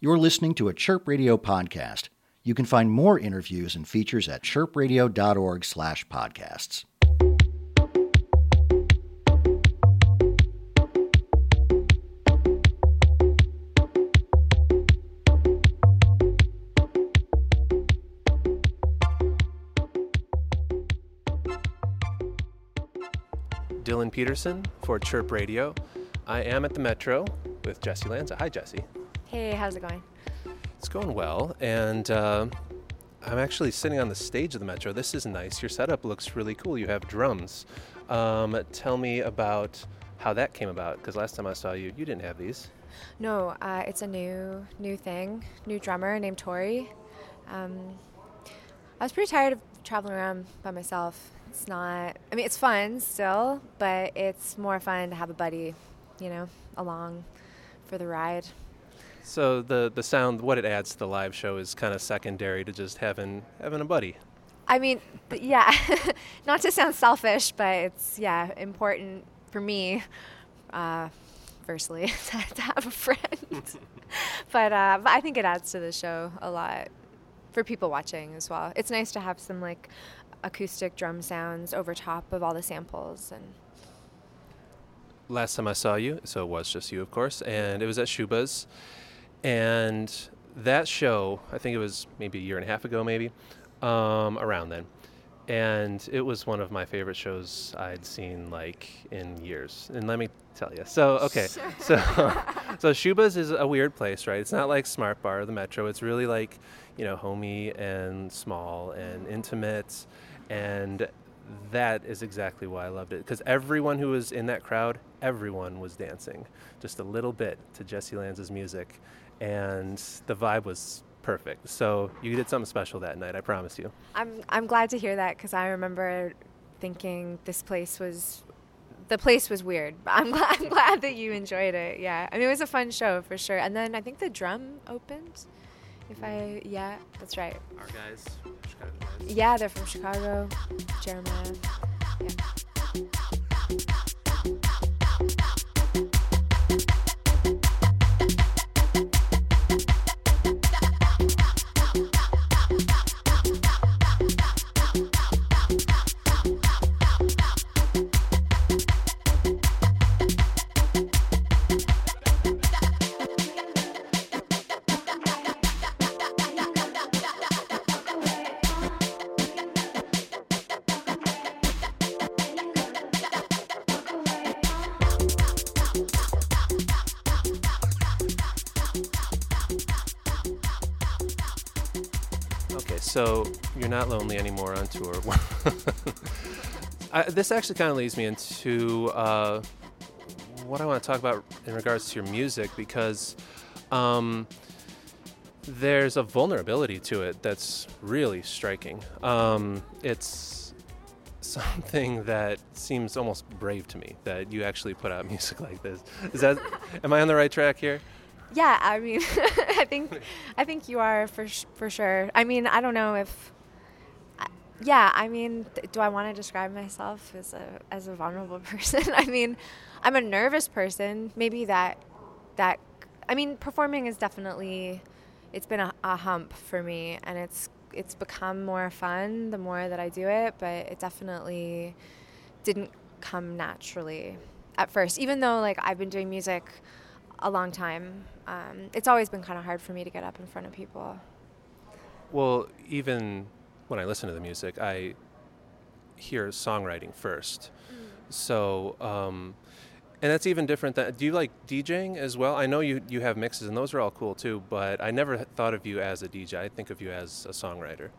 You're listening to a Chirp Radio podcast. You can find more interviews and features at chirpradio.org/podcasts. Dylan Peterson for Chirp Radio. I am at the Metro with Jessy Lanza. Hi, Jessy. Hey, how's it going? It's going well, and uh, I'm actually sitting on the stage of the Metro. This is nice. Your setup looks really cool. You have drums. Um, tell me about how that came about, because last time I saw you, you didn't have these. No, uh, it's a new new thing. New drummer named Tori. Um, I was pretty tired of traveling around by myself. It's not. I mean, it's fun still, but it's more fun to have a buddy, you know, along for the ride. So the the sound, what it adds to the live show, is kind of secondary to just having having a buddy. I mean, th- yeah, not to sound selfish, but it's yeah important for me, uh, firstly, to, have a friend. but, uh, but I think it adds to the show a lot for people watching as well. It's nice to have some like acoustic drum sounds over top of all the samples and. Last time I saw you, so it was just you, of course, and it was at Schubas. And that show, I think it was maybe a year and a half ago, maybe, um, around then. And it was one of my favorite shows I'd seen like in years. And let me tell you. So, okay. Sure. So, so Schubas is a weird place, right? It's not like Smart Bar or the Metro. It's really like, you know, homey and small and intimate. And that is exactly why I loved it. Because everyone who was in that crowd, everyone was dancing just a little bit to Jessy Lanza's music and the vibe was perfect. So you did something special that night, I promise you. I'm I'm glad to hear that because I remember thinking this place was the place was weird. But I'm glad I'm glad that you enjoyed it. Yeah, I mean it was a fun show for sure. And then I think the drum opened. If I yeah, that's right. Our guys, Chicago guys. Yeah, they're from Chicago. Jeremiah. Yeah. So you're not lonely anymore on tour. I, this actually kind of leads me into uh, what I want to talk about in regards to your music because um, there's a vulnerability to it that's really striking. Um, it's something that seems almost brave to me that you actually put out music like this. Is that? am I on the right track here? Yeah, I mean, I think I think you are for sh- for sure. I mean, I don't know if. Yeah, I mean, th- do I want to describe myself as a as a vulnerable person? I mean, I'm a nervous person. Maybe that that I mean, performing is definitely it's been a, a hump for me, and it's it's become more fun the more that I do it. But it definitely didn't come naturally at first, even though like I've been doing music a long time. Um, it's always been kind of hard for me to get up in front of people. Well, even when I listen to the music, I hear songwriting first. So, um, and that's even different. Than, do you like DJing as well? I know you, you have mixes, and those are all cool too. But I never thought of you as a DJ. I think of you as a songwriter.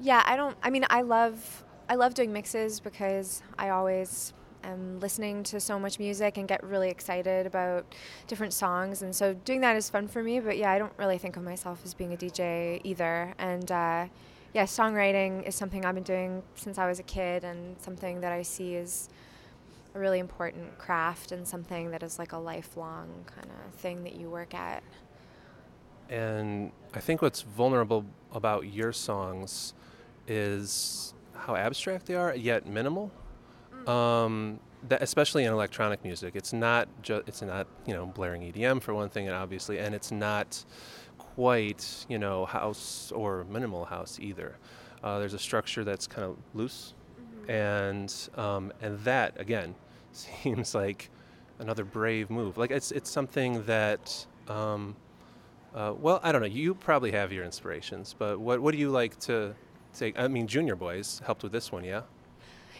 Yeah, I don't. I mean, I love I love doing mixes because I always am listening to so much music and get really excited about different songs, and so doing that is fun for me. But yeah, I don't really think of myself as being a DJ either. And uh, yeah, songwriting is something I've been doing since I was a kid, and something that I see is a really important craft and something that is like a lifelong kind of thing that you work at. And I think what's vulnerable about your songs is how abstract they are, yet minimal. Um, that especially in electronic music, it's not ju- it's not you know blaring EDM for one thing, and obviously, and it's not quite, you know, house or minimal house either. Uh, there's a structure that's kind of loose, and um, and that again seems like another brave move. Like it's it's something that. Um, uh, well, I don't know. You probably have your inspirations, but what what do you like to take? I mean, Junior Boys helped with this one, yeah.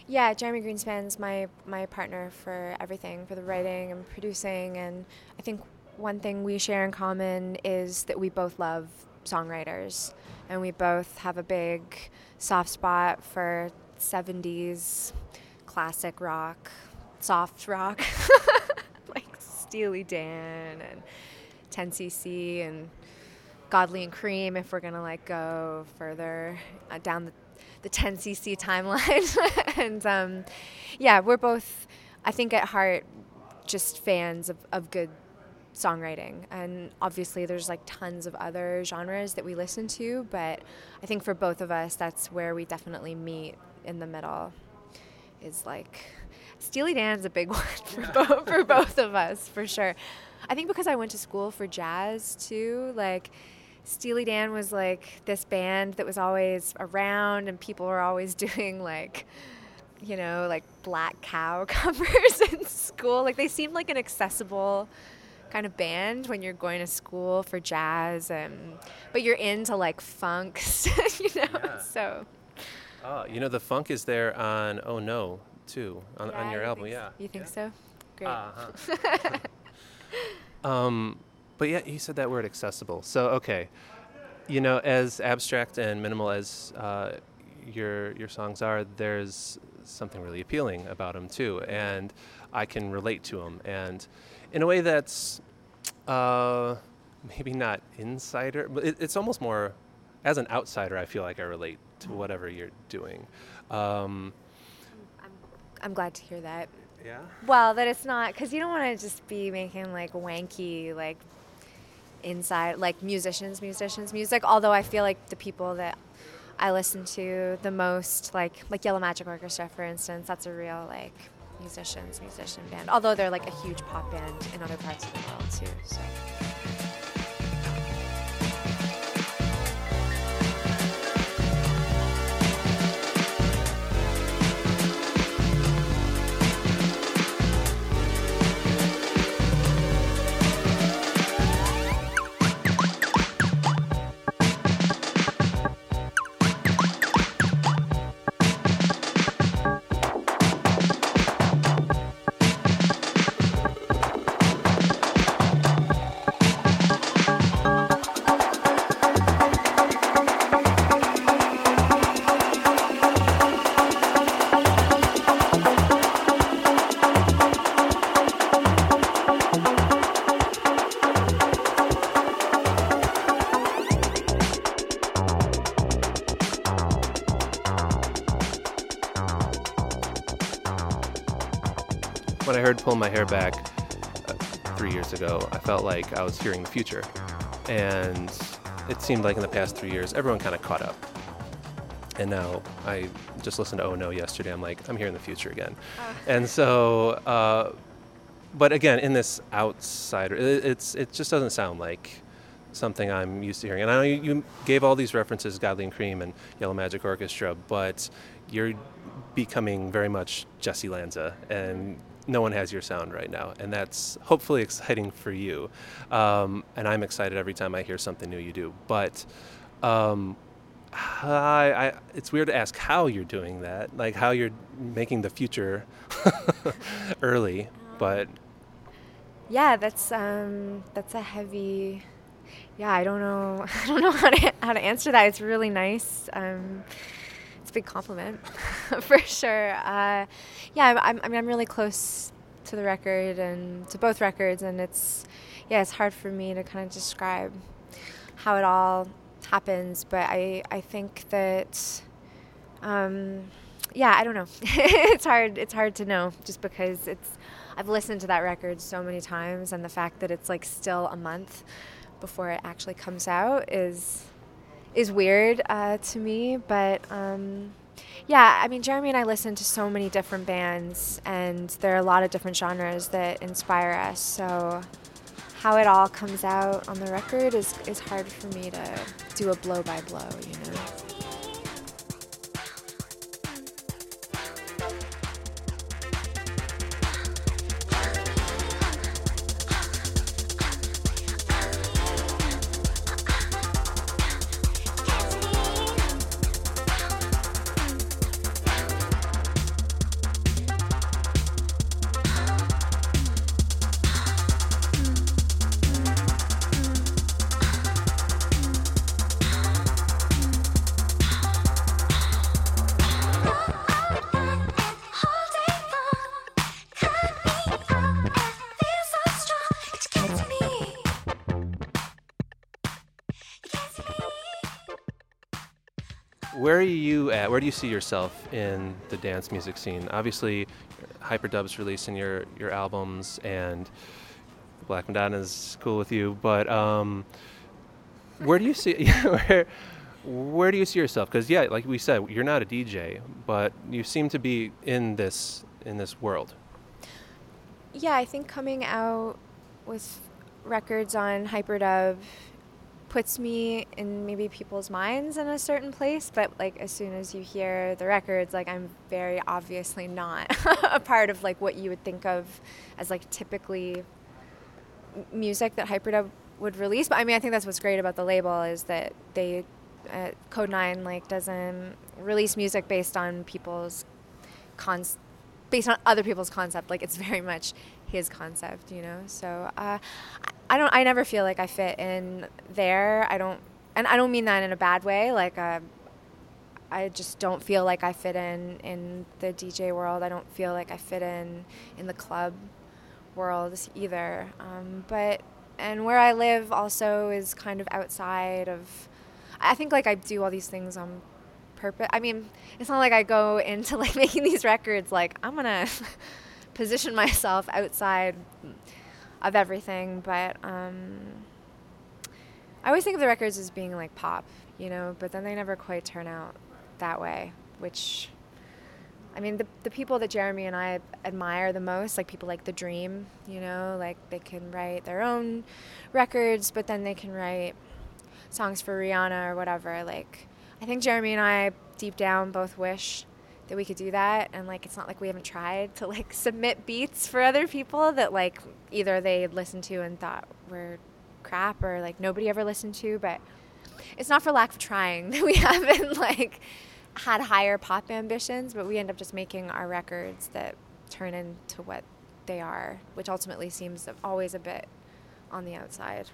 Yeah, Jeremy Greenspan's my my partner for everything, for the writing and producing, and I think one thing we share in common is that we both love songwriters, and we both have a big soft spot for 70s classic rock, soft rock, like Steely Dan and 10cc and Godley and Creme if we're gonna like go further uh, down the, the 10cc timeline. and um, yeah, we're both, I think, at heart, just fans of, of good songwriting. And obviously, there's like tons of other genres that we listen to, but I think for both of us, that's where we definitely meet in the middle. Is like Steely Dan's a big one for, both, for both of us, for sure. I think because I went to school for jazz too, like Steely Dan was like this band that was always around and people were always doing like you know, like Black Cow covers in school. Like they seemed like an accessible kind of band when you're going to school for jazz and but you're into like funks, you know. Yeah. So Oh, you know the funk is there on Oh No too on, yeah, on your album, yeah. You think yeah. so? Great. Uh-huh. um, but yeah, you said that word accessible. So okay, you know, as abstract and minimal as uh, your your songs are, there's something really appealing about them too, and I can relate to them, and in a way that's uh, maybe not insider, but it, it's almost more as an outsider. I feel like I relate to whatever you're doing. Um, I'm, I'm glad to hear that. Yeah. Well, that it's not because you don't want to just be making like wanky like inside like musicians, musicians music. Although I feel like the people that I listen to the most, like like Yellow Magic Orchestra, for instance, that's a real like musicians, musician band. Although they're like a huge pop band in other parts of the world too. So. Heard Pulling My Hair Back uh, three years ago, I felt like I was hearing the future. And it seemed like in the past three years, everyone kind of caught up. And now I just listened to Oh No yesterday. I'm like, I'm hearing the future again. Uh. And so, uh, but again, in this outsider, it, it's it just doesn't sound like something I'm used to hearing. And I know you, you gave all these references, Godley and Creme and Yellow Magic Orchestra, but you're becoming very much Jessy Lanza, and no one has your sound right now, and that's hopefully exciting for you. Um, and I'm excited every time I hear something new you do. But um, I, I, it's weird to ask how you're doing that, like how you're making the future early. But yeah, that's um, that's a heavy. Yeah, I don't know. I don't know how to how to answer that. It's really nice. Um, big compliment for sure. Uh, yeah, I'm, I mean, I'm really close to the record and to both records, and it's yeah, it's hard for me to kind of describe how it all happens, but I I think that. Um, yeah, I don't know. it's hard. It's hard to know just because it's. I've listened to that record so many times, and the fact that it's like still a month before it actually comes out is is weird uh, to me. But um, yeah, I mean, Jeremy and I listen to so many different bands, and there are a lot of different genres that inspire us. So how it all comes out on the record is is hard for me to do a blow by blow, you know. Where are you at? Where do you see yourself in the dance music scene? Obviously, Hyperdub's releasing your your albums, and Black Madonna's cool with you. But um, where do you see where where do you see yourself? Because yeah, like we said, you're not a DJ, but you seem to be in this in this world. Yeah, I think coming out with records on Hyperdub puts me in maybe people's minds in a certain place, but like as soon as you hear the records, like I'm very obviously not a part of like what you would think of as like typically music that Hyperdub would release. But I mean, I think that's what's great about the label is that they uh, Kode9 like doesn't release music based on people's cons based on other people's concept. Like it's very much his concept, you know. So uh, I don't. I never feel like I fit in there. I don't, and I don't mean that in a bad way. Like uh, I just don't feel like I fit in in the DJ world. I don't feel like I fit in in the club world either. Um, but and where I live also is kind of outside of. I think like I do all these things on purpose. I mean, it's not like I go into like making these records like I'm gonna position myself outside of everything, but um, I always think of the records as being like pop, you know, but then they never quite turn out that way, which I mean, the, the people that Jeremy and I admire the most, like people like The Dream, you know, like they can write their own records, but then they can write songs for Rihanna or whatever. Like, I think Jeremy and I, deep down, both wish that we could do that. And like it's not like we haven't tried to like submit beats for other people that like either they listened to and thought were crap or like nobody ever listened to. But it's not for lack of trying that we haven't like had higher pop ambitions but we end up just making our records that turn into what they are which ultimately seems always a bit on the outside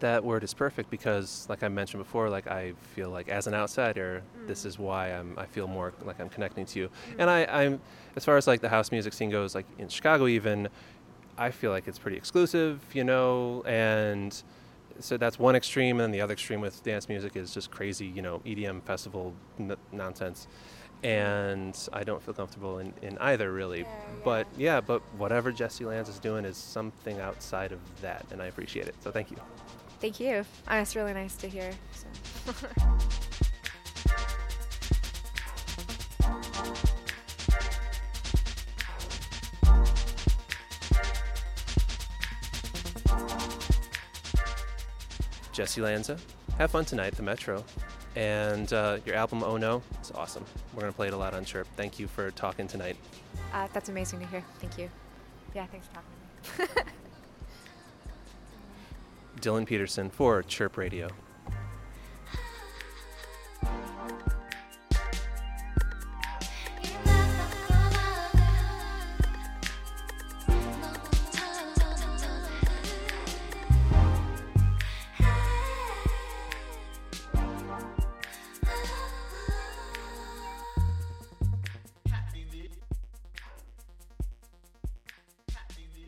that word is perfect because, like I mentioned before, like I feel like as an outsider, mm. this is why I'm. I feel more like I'm connecting to you. Mm. And I, I'm, as far as like the house music scene goes, like in Chicago even, I feel like it's pretty exclusive, you know, and so that's one extreme, and then the other extreme with dance music is just crazy, you know, EDM festival n- nonsense. And I don't feel comfortable in, in either, really. Yeah, yeah. But yeah, but whatever Jessy Lanza is doing is something outside of that, and I appreciate it. So thank you. Thank you. Oh, it's really nice to hear. So. Jessy Lanza, have fun tonight at the Metro. And uh, your album, Oh No, it's awesome. We're going to play it a lot on Chirp. Thank you for talking tonight. Uh, that's amazing to hear. Thank you. Yeah, thanks for talking to me. Dylan Peterson for Chirp Radio.